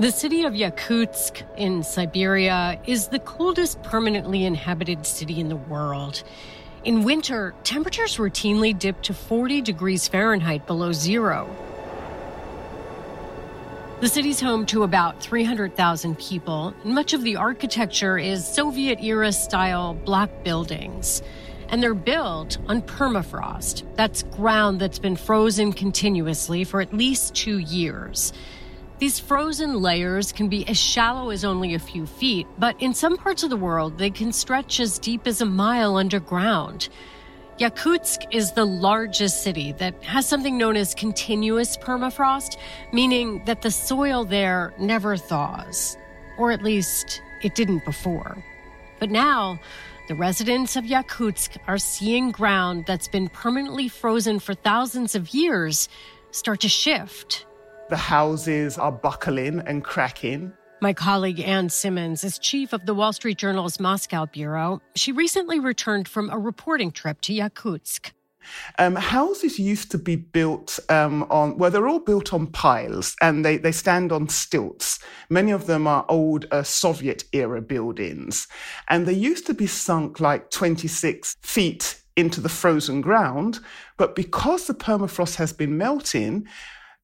The city of Yakutsk in Siberia is the coldest permanently inhabited city in the world. In winter, temperatures routinely dip to 40 degrees Fahrenheit below zero. The city's home to about 300,000 people, much of the architecture is Soviet era style block buildings. And they're built on permafrost. That's ground that's been frozen continuously for at least two years. These frozen layers can be as shallow as only a few feet, but in some parts of the world, they can stretch as deep as a mile underground. Yakutsk is the largest city that has something known as continuous permafrost, meaning that the soil there never thaws. Or at least it didn't before. But now, the residents of Yakutsk are seeing ground that's been permanently frozen for thousands of years start to shift. The houses are buckling and cracking. My colleague Ann Simmons is chief of the Wall Street Journal's Moscow bureau. She recently returned from a reporting trip to Yakutsk. Um, houses used to be built um, on, well, they're all built on piles and they, they stand on stilts. Many of them are old uh, Soviet era buildings. And they used to be sunk like 26 feet into the frozen ground. But because the permafrost has been melting,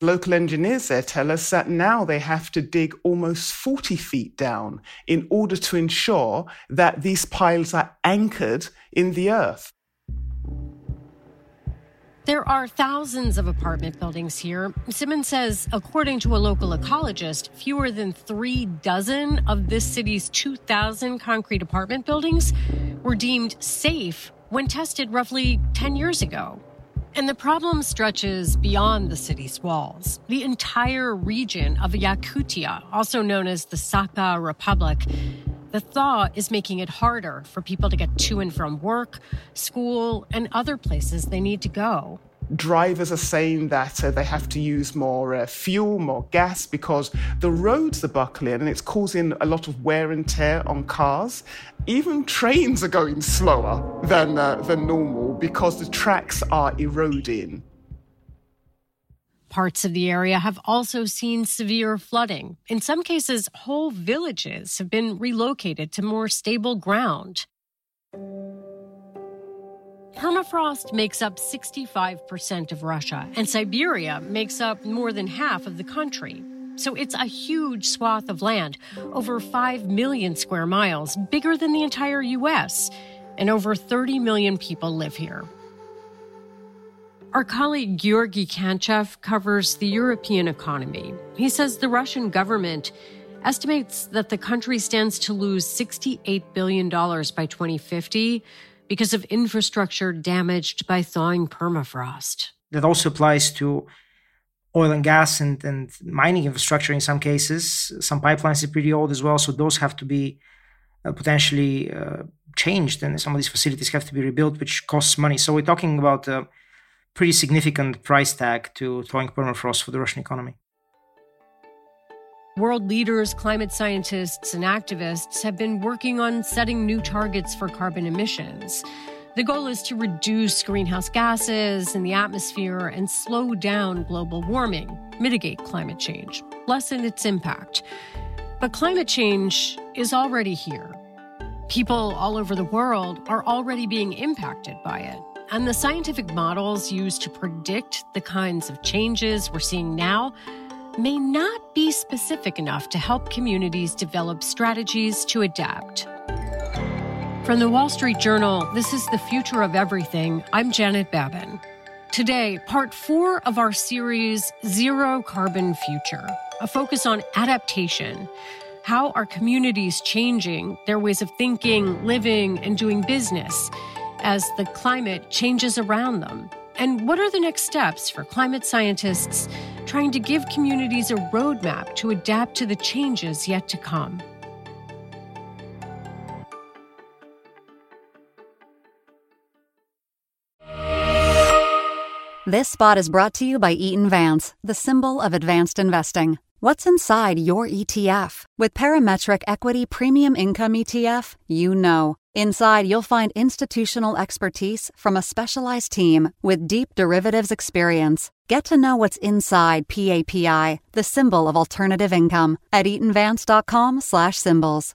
Local engineers there tell us that now they have to dig almost 40 feet down in order to ensure that these piles are anchored in the earth. There are thousands of apartment buildings here. Simmons says, according to a local ecologist, fewer than three dozen of this city's 2,000 concrete apartment buildings were deemed safe when tested roughly 10 years ago. And the problem stretches beyond the city's walls. The entire region of Yakutia, also known as the Sakha Republic, the thaw is making it harder for people to get to and from work, school, and other places they need to go drivers are saying that uh, they have to use more uh, fuel, more gas, because the roads are buckling and it's causing a lot of wear and tear on cars. Even trains are going slower than, uh, than normal because the tracks are eroding. Parts of the area have also seen severe flooding. In some cases, whole villages have been relocated to more stable ground. Permafrost makes up 65% of Russia, and Siberia makes up more than half of the country. So it's a huge swath of land, over 5 million square miles, bigger than the entire US, and over 30 million people live here. Our colleague Georgi Kantchev covers the European economy. He says the Russian government estimates that the country stands to lose $68 billion by 2050 because of infrastructure damaged by thawing permafrost. That also applies to oil and gas and, and mining infrastructure in some cases. Some pipelines are pretty old as well, so those have to be uh, potentially uh, changed, and some of these facilities have to be rebuilt, which costs money. So we're talking about a pretty significant price tag to thawing permafrost for the Russian economy. World leaders, climate scientists, and activists have been working on setting new targets for carbon emissions. The goal is to reduce greenhouse gases in the atmosphere and slow down global warming, mitigate climate change, lessen its impact. But climate change is already here. People all over the world are already being impacted by it. And the scientific models used to predict the kinds of changes we're seeing now may not be specific enough to help communities develop strategies to adapt. From the Wall Street Journal, this is The Future of Everything. I'm Janet Babin. Today, part four of our series, Zero Carbon Future, a focus on adaptation. How are communities changing their ways of thinking, living, and doing business as the climate changes around them? And what are the next steps for climate scientists trying to give communities a roadmap to adapt to the changes yet to come? This spot is brought to you by Eaton Vance, the symbol of advanced investing. What's inside your ETF? With Parametric Equity Premium Income ETF, you know. Inside, you'll find institutional expertise from a specialized team with deep derivatives experience. Get to know what's inside PAPI, the symbol of alternative income, at eatonvance.com/symbols.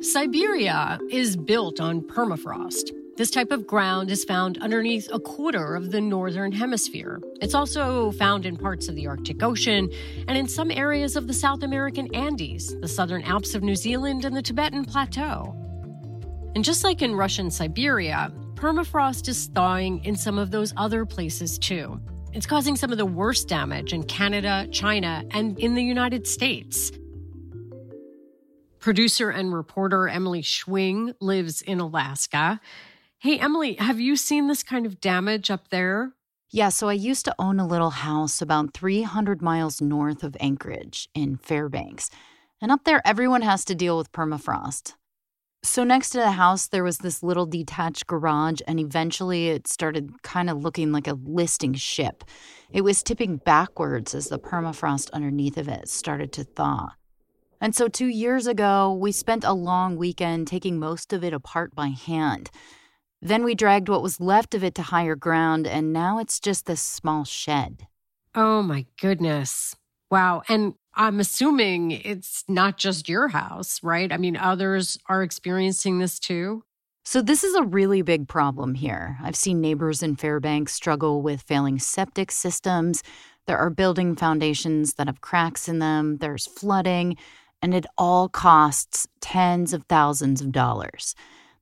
Siberia is built on permafrost. This type of ground is found underneath a quarter of the northern hemisphere. It's also found in parts of the Arctic Ocean and in some areas of the South American Andes, the southern Alps of New Zealand, and the Tibetan Plateau. And just like in Russian Siberia, permafrost is thawing in some of those other places too. It's causing some of the worst damage in Canada, China, and in the United States. Producer and reporter Emily Schwing lives in Alaska. Hey, Emily, have you seen this kind of damage up there? Yeah, so I used to own a little house about 300 miles north of Anchorage in Fairbanks. And up there, everyone has to deal with permafrost. So, next to the house, there was this little detached garage, and eventually it started kind of looking like a listing ship. It was tipping backwards as the permafrost underneath of it started to thaw. And so, two years ago, we spent a long weekend taking most of it apart by hand. Then we dragged what was left of it to higher ground, and now it's just this small shed. Oh my goodness. Wow. And I'm assuming it's not just your house, right? I mean, others are experiencing this too. So, this is a really big problem here. I've seen neighbors in Fairbanks struggle with failing septic systems. There are building foundations that have cracks in them, there's flooding and it all costs tens of thousands of dollars.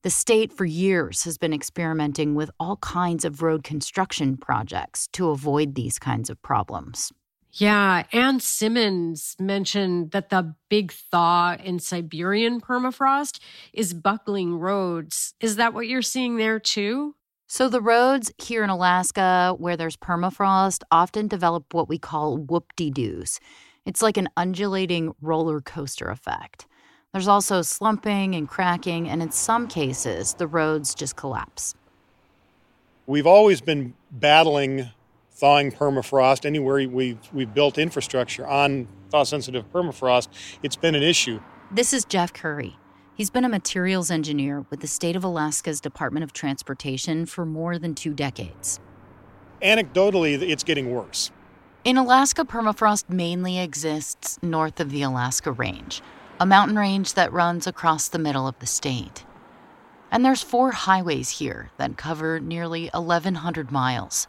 The state for years has been experimenting with all kinds of road construction projects to avoid these kinds of problems. Yeah, Ann Simmons mentioned that the big thaw in Siberian permafrost is buckling roads. Is that what you're seeing there too? So, the roads here in Alaska, where there's permafrost, often develop what we call whoop de doos. It's like an undulating roller coaster effect. There's also slumping and cracking, and in some cases, the roads just collapse. We've always been battling thawing permafrost. Anywhere we've, we've built infrastructure on thaw sensitive permafrost, it's been an issue. This is Jeff Curry. He's been a materials engineer with the state of Alaska's Department of Transportation for more than two decades. Anecdotally, it's getting worse. In Alaska, permafrost mainly exists north of the Alaska Range, a mountain range that runs across the middle of the state. And there's four highways here that cover nearly 1,100 miles.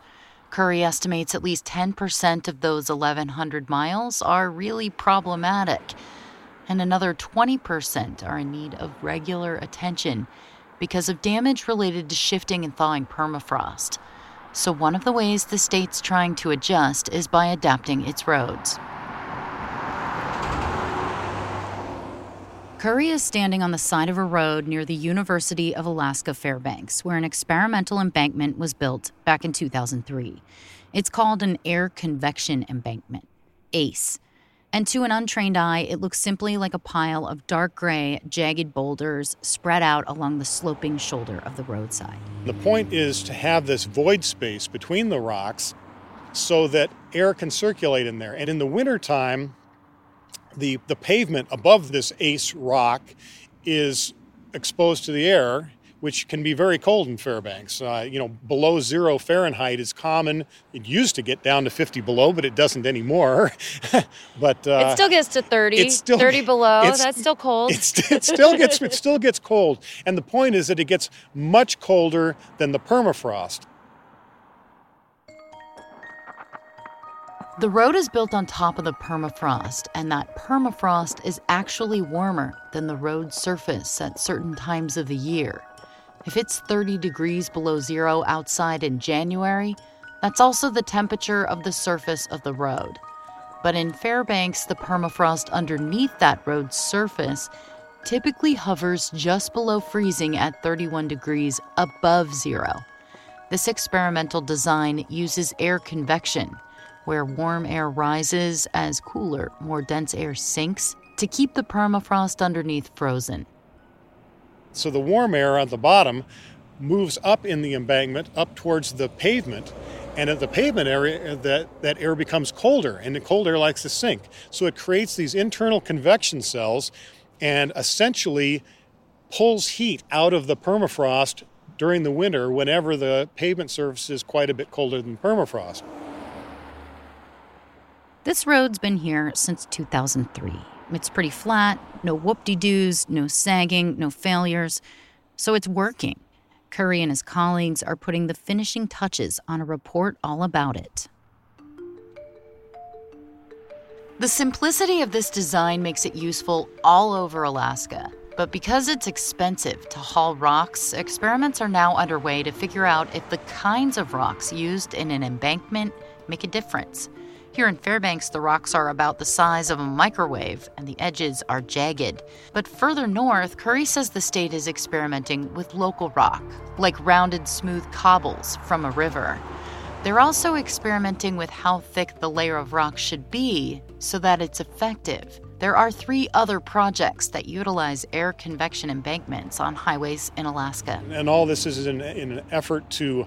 Curry estimates at least 10% of those 1,100 miles are really problematic, and another 20% are in need of regular attention because of damage related to shifting and thawing permafrost. So, one of the ways the state's trying to adjust is by adapting its roads. Curry is standing on the side of a road near the University of Alaska Fairbanks, where an experimental embankment was built back in 2003. It's called an air convection embankment, ACE, and to an untrained eye, it looks simply like a pile of dark gray, jagged boulders spread out along the sloping shoulder of the roadside. The point is to have this void space between the rocks so that air can circulate in there. And in the wintertime, the, the pavement above this ACE rock is exposed to the air, which can be very cold in Fairbanks. Uh, you know, below zero Fahrenheit is common. It used to get down to 50 below, but it doesn't anymore. but uh, it still gets to 30, still, 30 below. That's still cold. it still gets it still gets cold, and the point is that it gets much colder than the permafrost. The road is built on top of the permafrost, and that permafrost is actually warmer than the road surface at certain times of the year. If it's 30 degrees below zero outside in January, that's also the temperature of the surface of the road. But in Fairbanks, the permafrost underneath that road's surface typically hovers just below freezing at 31 degrees above zero. This experimental design uses air convection where warm air rises as cooler, more dense air sinks to keep the permafrost underneath frozen. So the warm air at the bottom moves up in the embankment up towards the pavement and at the pavement area uh, that, that air becomes colder and the cold air likes to sink so it creates these internal convection cells and essentially pulls heat out of the permafrost during the winter whenever the pavement surface is quite a bit colder than permafrost this road's been here since 2003. It's pretty flat, no whoop de doos, no sagging, no failures. So it's working. Curry and his colleagues are putting the finishing touches on a report all about it. The simplicity of this design makes it useful all over Alaska. But because it's expensive to haul rocks, experiments are now underway to figure out if the kinds of rocks used in an embankment make a difference. Here in Fairbanks, the rocks are about the size of a microwave and the edges are jagged. But further north, Curry says the state is experimenting with local rock, like rounded, smooth cobbles from a river. They're also experimenting with how thick the layer of rock should be so that it's effective. There are three other projects that utilize air convection embankments on highways in Alaska. And all this is in, in an effort to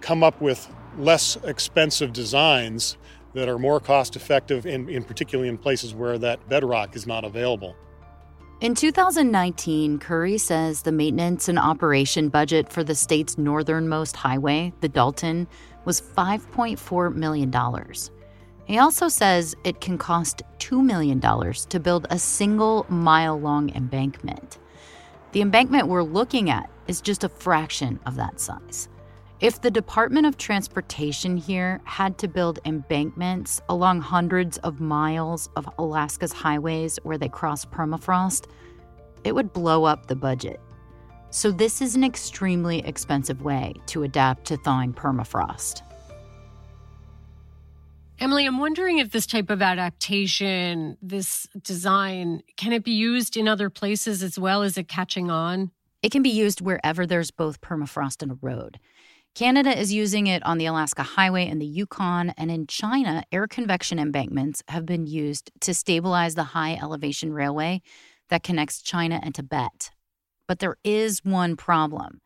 come up with less expensive designs that are more cost effective, in, in particularly in places where that bedrock is not available. In 2019, Curry says the maintenance and operation budget for the state's northernmost highway, the Dalton, was $5.4 million. He also says it can cost $2 million to build a single mile long embankment. The embankment we're looking at is just a fraction of that size. If the Department of Transportation here had to build embankments along hundreds of miles of Alaska's highways where they cross permafrost, it would blow up the budget. So, this is an extremely expensive way to adapt to thawing permafrost. Emily, I'm wondering if this type of adaptation, this design, can it be used in other places as well? Is it catching on? It can be used wherever there's both permafrost and a road. Canada is using it on the Alaska Highway and the Yukon, and in China, air convection embankments have been used to stabilize the high elevation railway that connects China and Tibet. But there is one problem.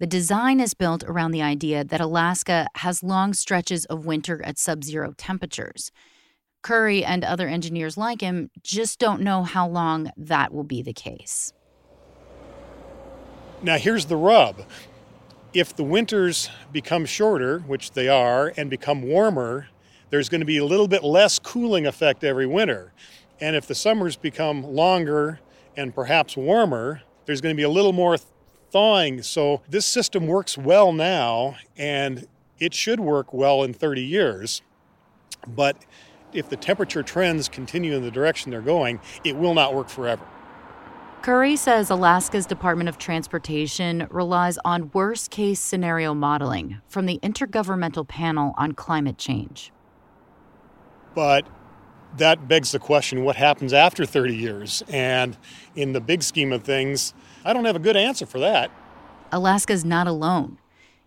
The design is built around the idea that Alaska has long stretches of winter at sub zero temperatures. Curry and other engineers like him just don't know how long that will be the case. Now, here's the rub if the winters become shorter, which they are, and become warmer, there's going to be a little bit less cooling effect every winter. And if the summers become longer and perhaps warmer, there's going to be a little more thawing. So this system works well now, and it should work well in 30 years. But if the temperature trends continue in the direction they're going, it will not work forever. Curry says Alaska's Department of Transportation relies on worst case scenario modeling from the Intergovernmental Panel on Climate Change. But that begs the question what happens after 30 years? And in the big scheme of things, I don't have a good answer for that. Alaska's not alone.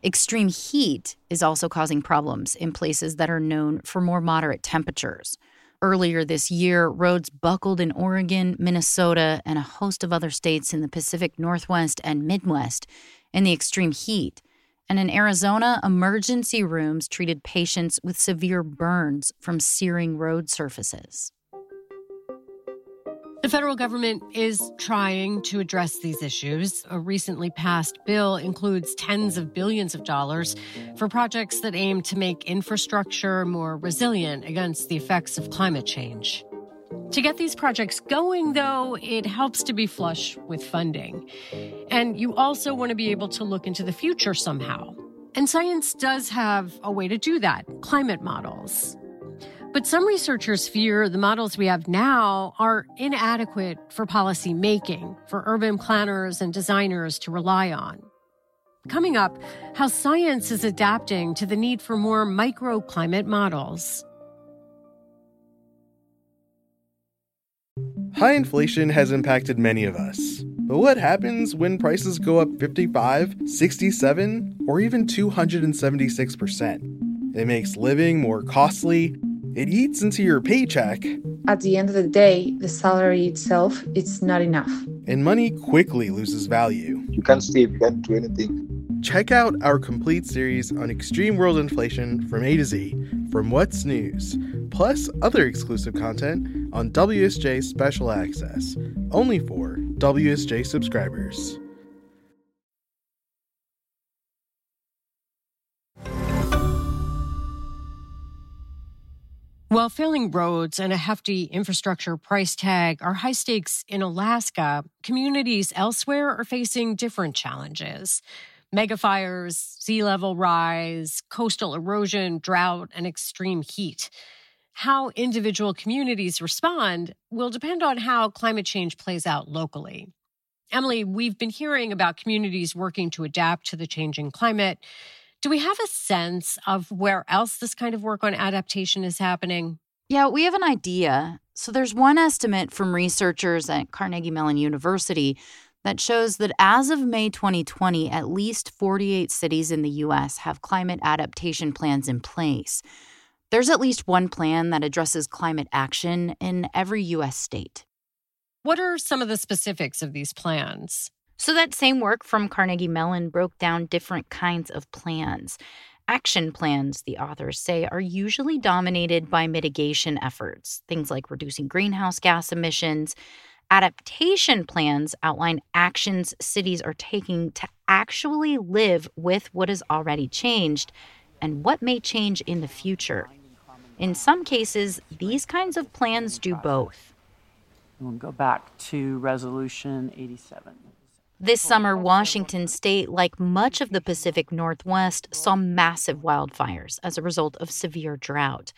Extreme heat is also causing problems in places that are known for more moderate temperatures. Earlier this year, roads buckled in Oregon, Minnesota, and a host of other states in the Pacific Northwest and Midwest in the extreme heat. And in Arizona, emergency rooms treated patients with severe burns from searing road surfaces. The federal government is trying to address these issues. A recently passed bill includes tens of billions of dollars for projects that aim to make infrastructure more resilient against the effects of climate change. To get these projects going, though, it helps to be flush with funding. And you also want to be able to look into the future somehow. And science does have a way to do that climate models. But some researchers fear the models we have now are inadequate for policy making, for urban planners and designers to rely on. Coming up, how science is adapting to the need for more microclimate models. High inflation has impacted many of us. But what happens when prices go up 55, 67, or even 276%? It makes living more costly it eats into your paycheck. At the end of the day, the salary itself it's not enough. And money quickly loses value. You can't save, you can't do anything. Check out our complete series on extreme world inflation from A to Z from What's News, plus other exclusive content on WSJ Special Access, only for WSJ subscribers. While failing roads and a hefty infrastructure price tag are high stakes in Alaska, communities elsewhere are facing different challenges. Megafires, sea level rise, coastal erosion, drought, and extreme heat. How individual communities respond will depend on how climate change plays out locally. Emily, we've been hearing about communities working to adapt to the changing climate. Do we have a sense of where else this kind of work on adaptation is happening? Yeah, we have an idea. So there's one estimate from researchers at Carnegie Mellon University that shows that as of May 2020, at least 48 cities in the US have climate adaptation plans in place. There's at least one plan that addresses climate action in every US state. What are some of the specifics of these plans? So, that same work from Carnegie Mellon broke down different kinds of plans. Action plans, the authors say, are usually dominated by mitigation efforts, things like reducing greenhouse gas emissions. Adaptation plans outline actions cities are taking to actually live with what has already changed and what may change in the future. In some cases, these kinds of plans do both. We'll go back to Resolution 87. This summer, Washington state, like much of the Pacific Northwest, saw massive wildfires as a result of severe drought.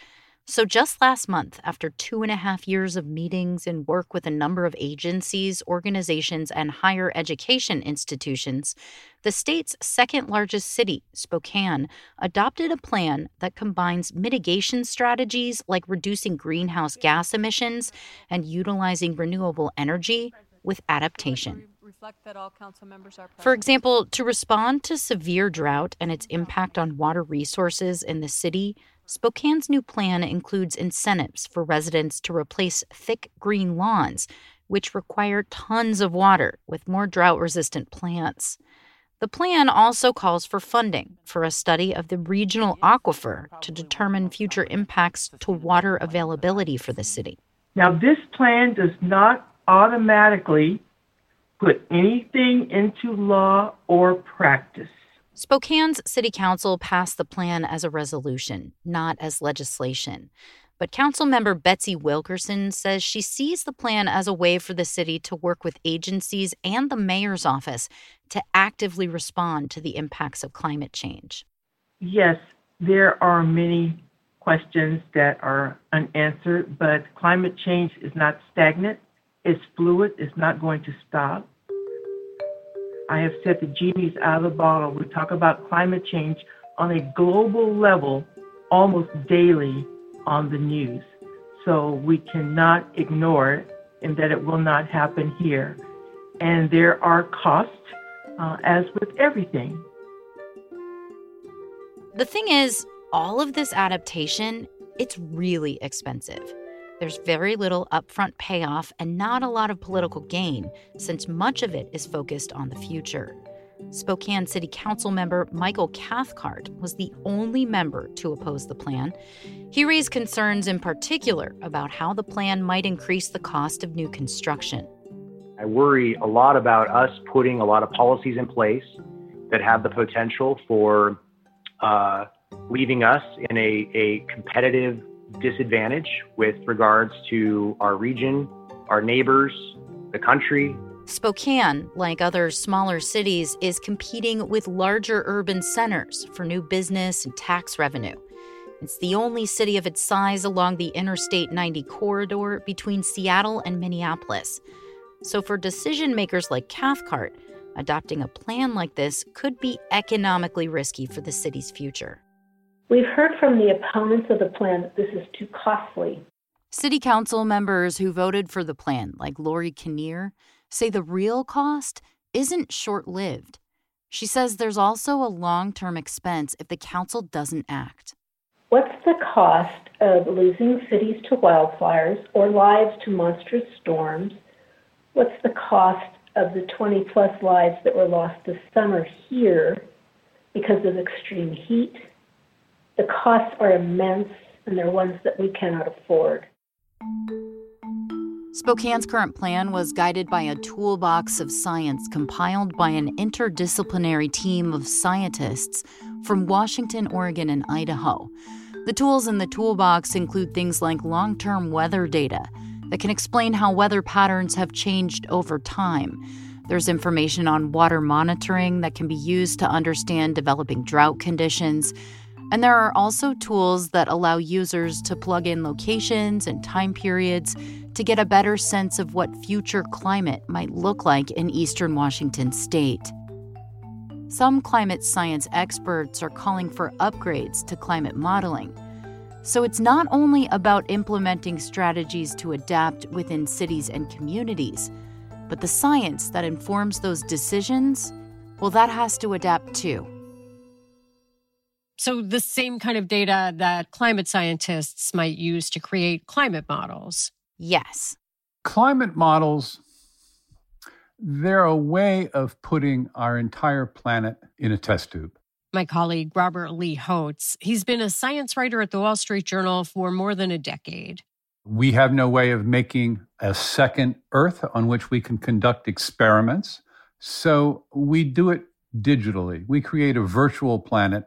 So, just last month, after two and a half years of meetings and work with a number of agencies, organizations, and higher education institutions, the state's second largest city, Spokane, adopted a plan that combines mitigation strategies like reducing greenhouse gas emissions and utilizing renewable energy with adaptation reflect that all council members are present. For example, to respond to severe drought and its mm-hmm. impact on water resources in the city, Spokane's new plan includes incentives for residents to replace thick green lawns, which require tons of water, with more drought resistant plants. The plan also calls for funding for a study of the regional aquifer to determine future impacts to water availability for the city. Now, this plan does not automatically put anything into law or practice. Spokane's city council passed the plan as a resolution, not as legislation. But council member Betsy Wilkerson says she sees the plan as a way for the city to work with agencies and the mayor's office to actively respond to the impacts of climate change. Yes, there are many questions that are unanswered, but climate change is not stagnant. It's fluid, it's not going to stop. I have said the genie's out of the bottle. We talk about climate change on a global level almost daily on the news. So we cannot ignore it and that it will not happen here. And there are costs, uh, as with everything. The thing is, all of this adaptation, it's really expensive. There's very little upfront payoff and not a lot of political gain, since much of it is focused on the future. Spokane City Council member Michael Cathcart was the only member to oppose the plan. He raised concerns in particular about how the plan might increase the cost of new construction. I worry a lot about us putting a lot of policies in place that have the potential for uh, leaving us in a, a competitive disadvantage with regards to our region, our neighbors, the country. Spokane, like other smaller cities, is competing with larger urban centers for new business and tax revenue. It's the only city of its size along the Interstate 90 corridor between Seattle and Minneapolis. So, for decision makers like Cathcart, adopting a plan like this could be economically risky for the city's future. We've heard from the opponents of the plan that this is too costly. City council members who voted for the plan, like Lori Kinnear, say the real cost isn't short lived. She says there's also a long term expense if the council doesn't act. What's the cost of losing cities to wildfires or lives to monstrous storms? What's the cost of the 20 plus lives that were lost this summer here because of extreme heat? The costs are immense and they're ones that we cannot afford. Spokane's current plan was guided by a toolbox of science compiled by an interdisciplinary team of scientists from Washington, Oregon, and Idaho. The tools in the toolbox include things like long term weather data that can explain how weather patterns have changed over time. There's information on water monitoring that can be used to understand developing drought conditions. And there are also tools that allow users to plug in locations and time periods to get a better sense of what future climate might look like in eastern Washington state. Some climate science experts are calling for upgrades to climate modeling. So it's not only about implementing strategies to adapt within cities and communities, but the science that informs those decisions, well, that has to adapt too. So, the same kind of data that climate scientists might use to create climate models. Yes. Climate models, they're a way of putting our entire planet in a test tube. My colleague, Robert Lee Hotz, he's been a science writer at the Wall Street Journal for more than a decade. We have no way of making a second Earth on which we can conduct experiments. So we do it digitally. We create a virtual planet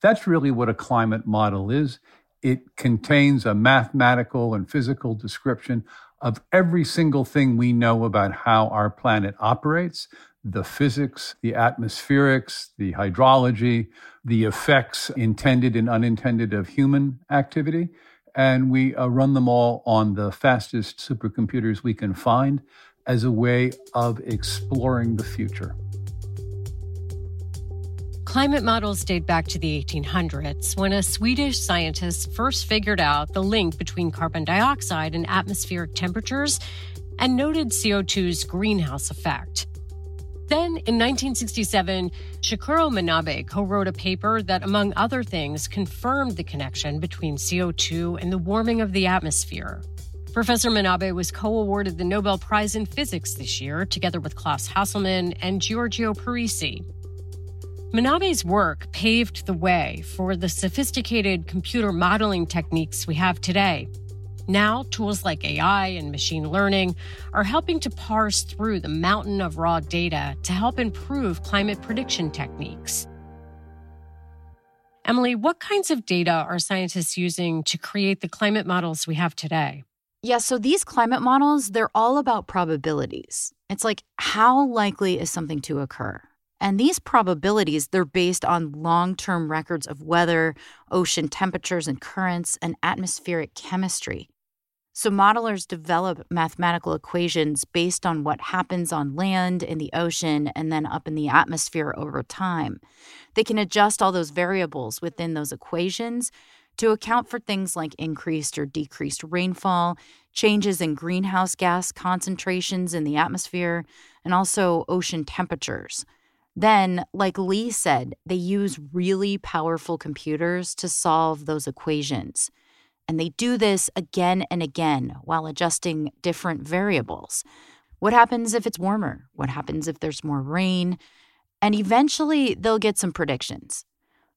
that's really what a climate model is. It contains a mathematical and physical description of every single thing we know about how our planet operates the physics, the atmospherics, the hydrology, the effects intended and unintended of human activity. And we uh, run them all on the fastest supercomputers we can find as a way of exploring the future. Climate models date back to the 1800s when a Swedish scientist first figured out the link between carbon dioxide and atmospheric temperatures and noted CO2's greenhouse effect. Then, in 1967, Syukuro Manabe co wrote a paper that, among other things, confirmed the connection between CO2 and the warming of the atmosphere. Professor Manabe was co awarded the Nobel Prize in Physics this year, together with Klaus Hasselmann and Giorgio Parisi. Manabe's work paved the way for the sophisticated computer modeling techniques we have today. Now, tools like AI and machine learning are helping to parse through the mountain of raw data to help improve climate prediction techniques. Emily, what kinds of data are scientists using to create the climate models we have today? Yeah, so these climate models, they're all about probabilities. It's like how likely is something to occur? And these probabilities, they're based on long-term records of weather, ocean temperatures and currents, and atmospheric chemistry. So modelers develop mathematical equations based on what happens on land, in the ocean, and then up in the atmosphere over time. They can adjust all those variables within those equations to account for things like increased or decreased rainfall, changes in greenhouse gas concentrations in the atmosphere, and also ocean temperatures. Then, like Lee said, they use really powerful computers to solve those equations. And they do this again and again while adjusting different variables. What happens if it's warmer? What happens if there's more rain? And eventually, they'll get some predictions.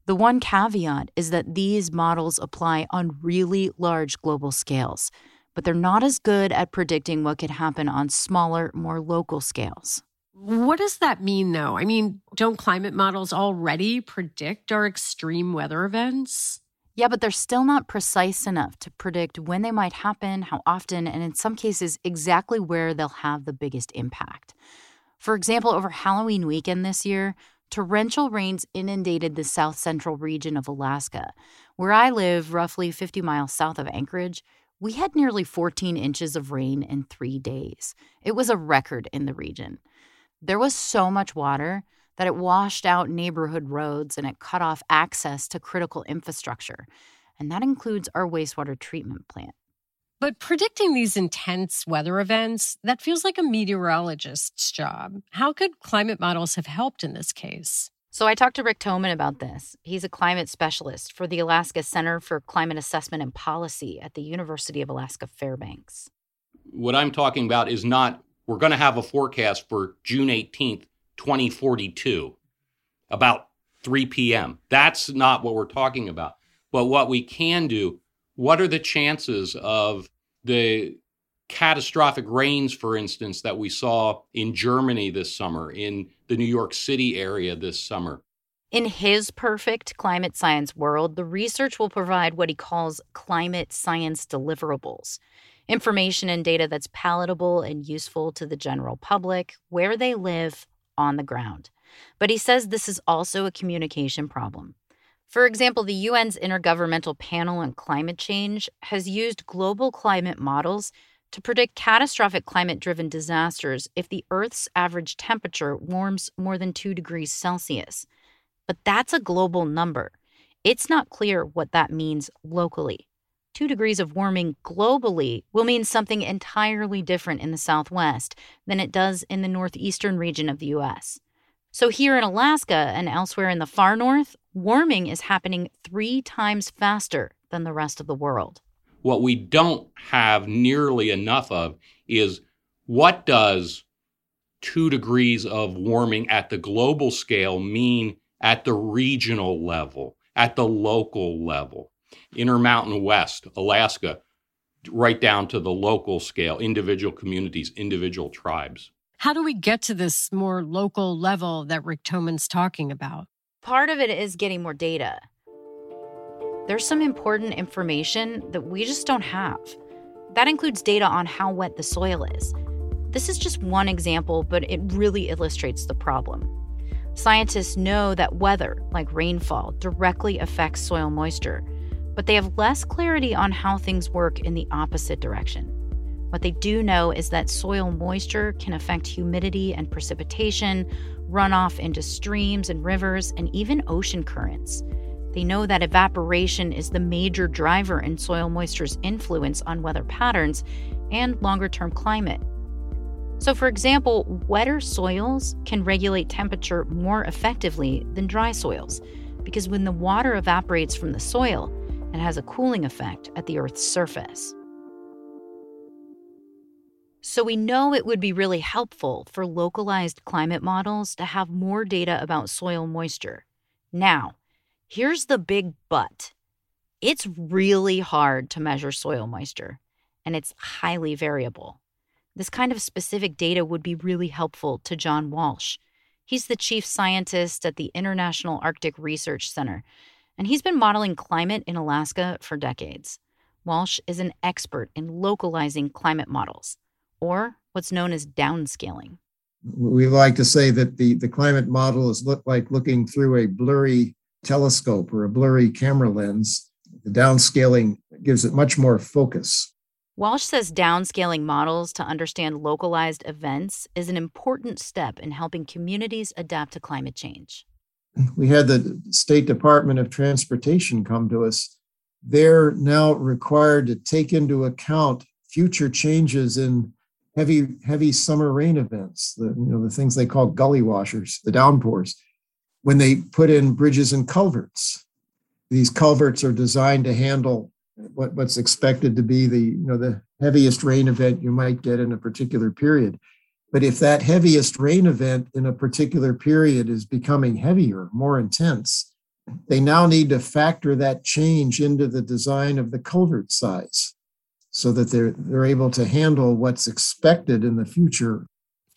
The one caveat is that these models apply on really large global scales, but they're not as good at predicting what could happen on smaller, more local scales. What does that mean, though? I mean, don't climate models already predict our extreme weather events? Yeah, but they're still not precise enough to predict when they might happen, how often, and in some cases, exactly where they'll have the biggest impact. For example, over Halloween weekend this year, torrential rains inundated the south central region of Alaska. Where I live, roughly 50 miles south of Anchorage, we had nearly 14 inches of rain in three days. It was a record in the region. There was so much water that it washed out neighborhood roads and it cut off access to critical infrastructure. And that includes our wastewater treatment plant. But predicting these intense weather events, that feels like a meteorologist's job. How could climate models have helped in this case? So I talked to Rick Thoman about this. He's a climate specialist for the Alaska Center for Climate Assessment and Policy at the University of Alaska Fairbanks. What I'm talking about is not we're going to have a forecast for June 18th, 2042, about 3 p.m. That's not what we're talking about. But what we can do, what are the chances of the catastrophic rains, for instance, that we saw in Germany this summer, in the New York City area this summer? In his perfect climate science world, the research will provide what he calls climate science deliverables information and data that's palatable and useful to the general public where they live on the ground. But he says this is also a communication problem. For example, the UN's Intergovernmental Panel on Climate Change has used global climate models to predict catastrophic climate driven disasters if the Earth's average temperature warms more than 2 degrees Celsius. But that's a global number. It's not clear what that means locally two degrees of warming globally will mean something entirely different in the Southwest than it does in the northeastern region of the US. So, here in Alaska and elsewhere in the far north, warming is happening three times faster than the rest of the world. What we don't have nearly enough of is what does two degrees of warming at the global scale mean at the regional level, at the local level? Intermountain West, Alaska, right down to the local scale, individual communities, individual tribes. How do we get to this more local level that Rick Thoman's talking about? Part of it is getting more data. There's some important information that we just don't have. That includes data on how wet the soil is. This is just one example, but it really illustrates the problem. Scientists know that weather, like rainfall, directly affects soil moisture, but they have less clarity on how things work in the opposite direction. What they do know is that soil moisture can affect humidity and precipitation, runoff into streams and rivers, and even ocean currents. They know that evaporation is the major driver in soil moisture's influence on weather patterns and longer term climate. So, for example, wetter soils can regulate temperature more effectively than dry soils because when the water evaporates from the soil, and has a cooling effect at the Earth's surface. So, we know it would be really helpful for localized climate models to have more data about soil moisture. Now, here's the big but it's really hard to measure soil moisture, and it's highly variable. This kind of specific data would be really helpful to John Walsh. He's the chief scientist at the International Arctic Research Center and he's been modeling climate in Alaska for decades. Walsh is an expert in localizing climate models, or what's known as downscaling. We like to say that the, the climate model is look like looking through a blurry telescope or a blurry camera lens. The downscaling gives it much more focus. Walsh says downscaling models to understand localized events is an important step in helping communities adapt to climate change we had the State Department of Transportation come to us. They're now required to take into account future changes in heavy heavy summer rain events, the you know the things they call gully washers, the downpours, when they put in bridges and culverts. These culverts are designed to handle what, what's expected to be the you know the heaviest rain event you might get in a particular period. But if that heaviest rain event in a particular period is becoming heavier, more intense, they now need to factor that change into the design of the culvert size so that they're they're able to handle what's expected in the future.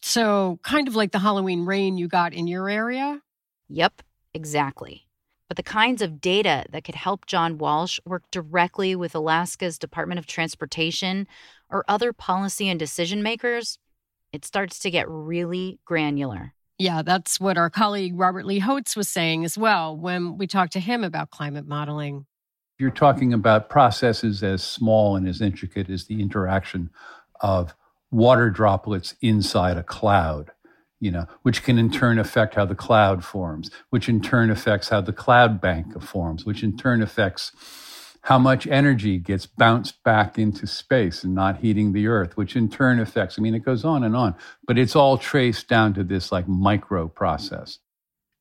So, kind of like the Halloween rain you got in your area? Yep, exactly. But the kinds of data that could help John Walsh work directly with Alaska's Department of Transportation or other policy and decision makers, it starts to get really granular. Yeah, that's what our colleague Robert Lee Hotz was saying as well when we talked to him about climate modeling. You're talking about processes as small and as intricate as the interaction of water droplets inside a cloud, you know, which can in turn affect how the cloud forms, which in turn affects how the cloud bank forms, which in turn affects how much energy gets bounced back into space and not heating the earth, which in turn affects, I mean, it goes on and on, but it's all traced down to this like micro process.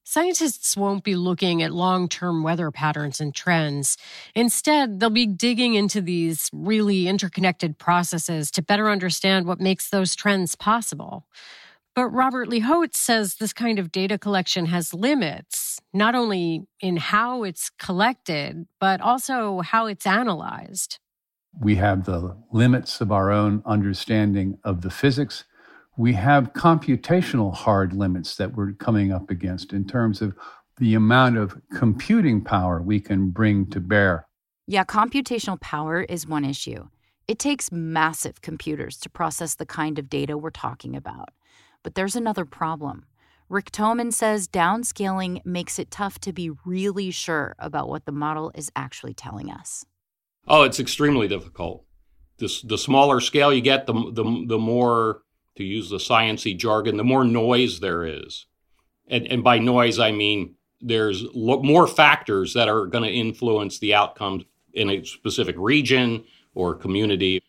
Scientists won't be looking at long term weather patterns and trends. Instead, they'll be digging into these really interconnected processes to better understand what makes those trends possible. But Robert Lee Hotz says this kind of data collection has limits, not only in how it's collected, but also how it's analyzed. We have the limits of our own understanding of the physics. We have computational hard limits that we're coming up against in terms of the amount of computing power we can bring to bear. Yeah, computational power is one issue. It takes massive computers to process the kind of data we're talking about. But there's another problem. Rick Thoman says downscaling makes it tough to be really sure about what the model is actually telling us. Oh, it's extremely difficult. This, the smaller scale you get, the, the, the more, to use the sciency jargon, the more noise there is. And, and by noise, I mean there's lo- more factors that are going to influence the outcomes in a specific region or community.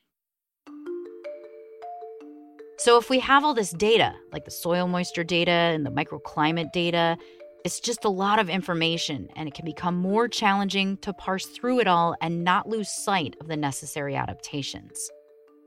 So, if we have all this data, like the soil moisture data and the microclimate data, it's just a lot of information, and it can become more challenging to parse through it all and not lose sight of the necessary adaptations.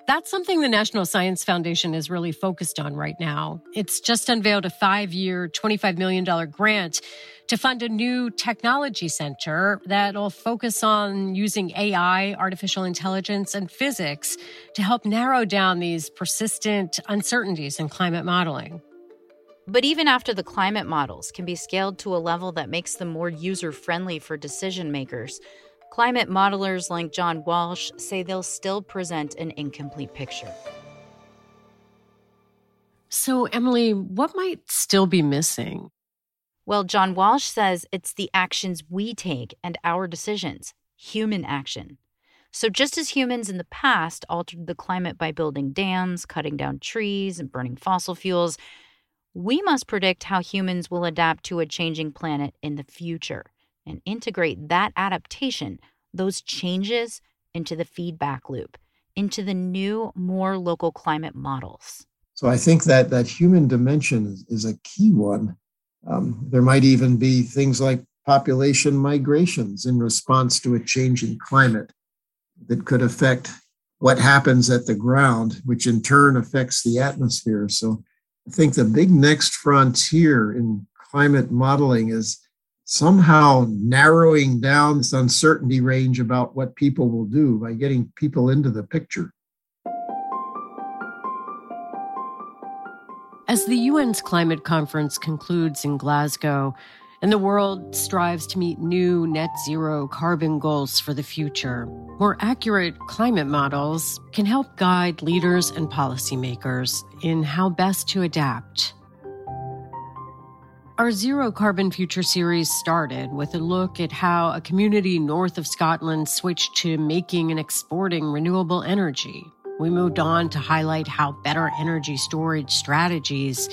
That's something the National Science Foundation is really focused on right now. It's just unveiled a five year, $25 million grant to fund a new technology center that'll focus on using AI, artificial intelligence, and physics to help narrow down these persistent uncertainties in climate modeling. But even after the climate models can be scaled to a level that makes them more user friendly for decision makers, Climate modelers like John Walsh say they'll still present an incomplete picture. So, Emily, what might still be missing? Well, John Walsh says it's the actions we take and our decisions, human action. So, just as humans in the past altered the climate by building dams, cutting down trees, and burning fossil fuels, we must predict how humans will adapt to a changing planet in the future and integrate that adaptation, those changes, into the feedback loop, into the new, more local climate models. So I think that that human dimension is, is a key one. Um, there might even be things like population migrations in response to a changing climate that could affect what happens at the ground, which in turn affects the atmosphere. So I think the big next frontier in climate modeling is somehow narrowing down this uncertainty range about what people will do by getting people into the picture. As the UN's climate conference concludes in Glasgow, and the world strives to meet new net zero carbon goals for the future, more accurate climate models can help guide leaders and policymakers in how best to adapt our Zero Carbon Future series started with a look at how a community north of Scotland switched to making and exporting renewable energy. We moved on to highlight how better energy storage strategies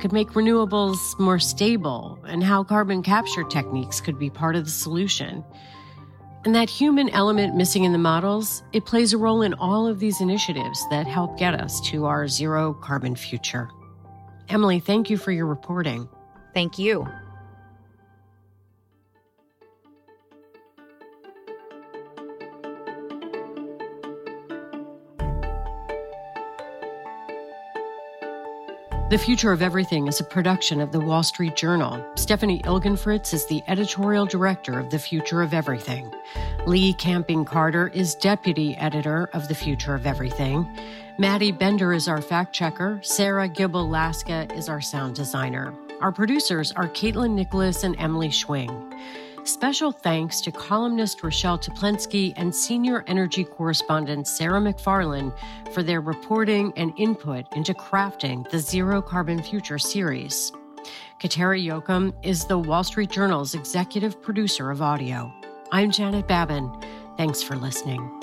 could make renewables more stable and how carbon capture techniques could be part of the solution. And that human element missing in the models, it plays a role in all of these initiatives that help get us to our zero carbon future. Emily, thank you for your reporting. Thank you. The Future of Everything is a production of the Wall Street Journal. Stephanie Ilgenfritz is the editorial director of The Future of Everything. Lee Camping Carter is deputy editor of The Future of Everything. Maddie Bender is our fact checker. Sarah Gibble Laska is our sound designer. Our producers are Caitlin Nicholas and Emily Schwing. Special thanks to columnist Rochelle Toplensky and senior energy correspondent Sarah McFarlane for their reporting and input into crafting the Zero Carbon Future series. Kateri Jochum is the Wall Street Journal's executive producer of audio. I'm Janet Babin. Thanks for listening.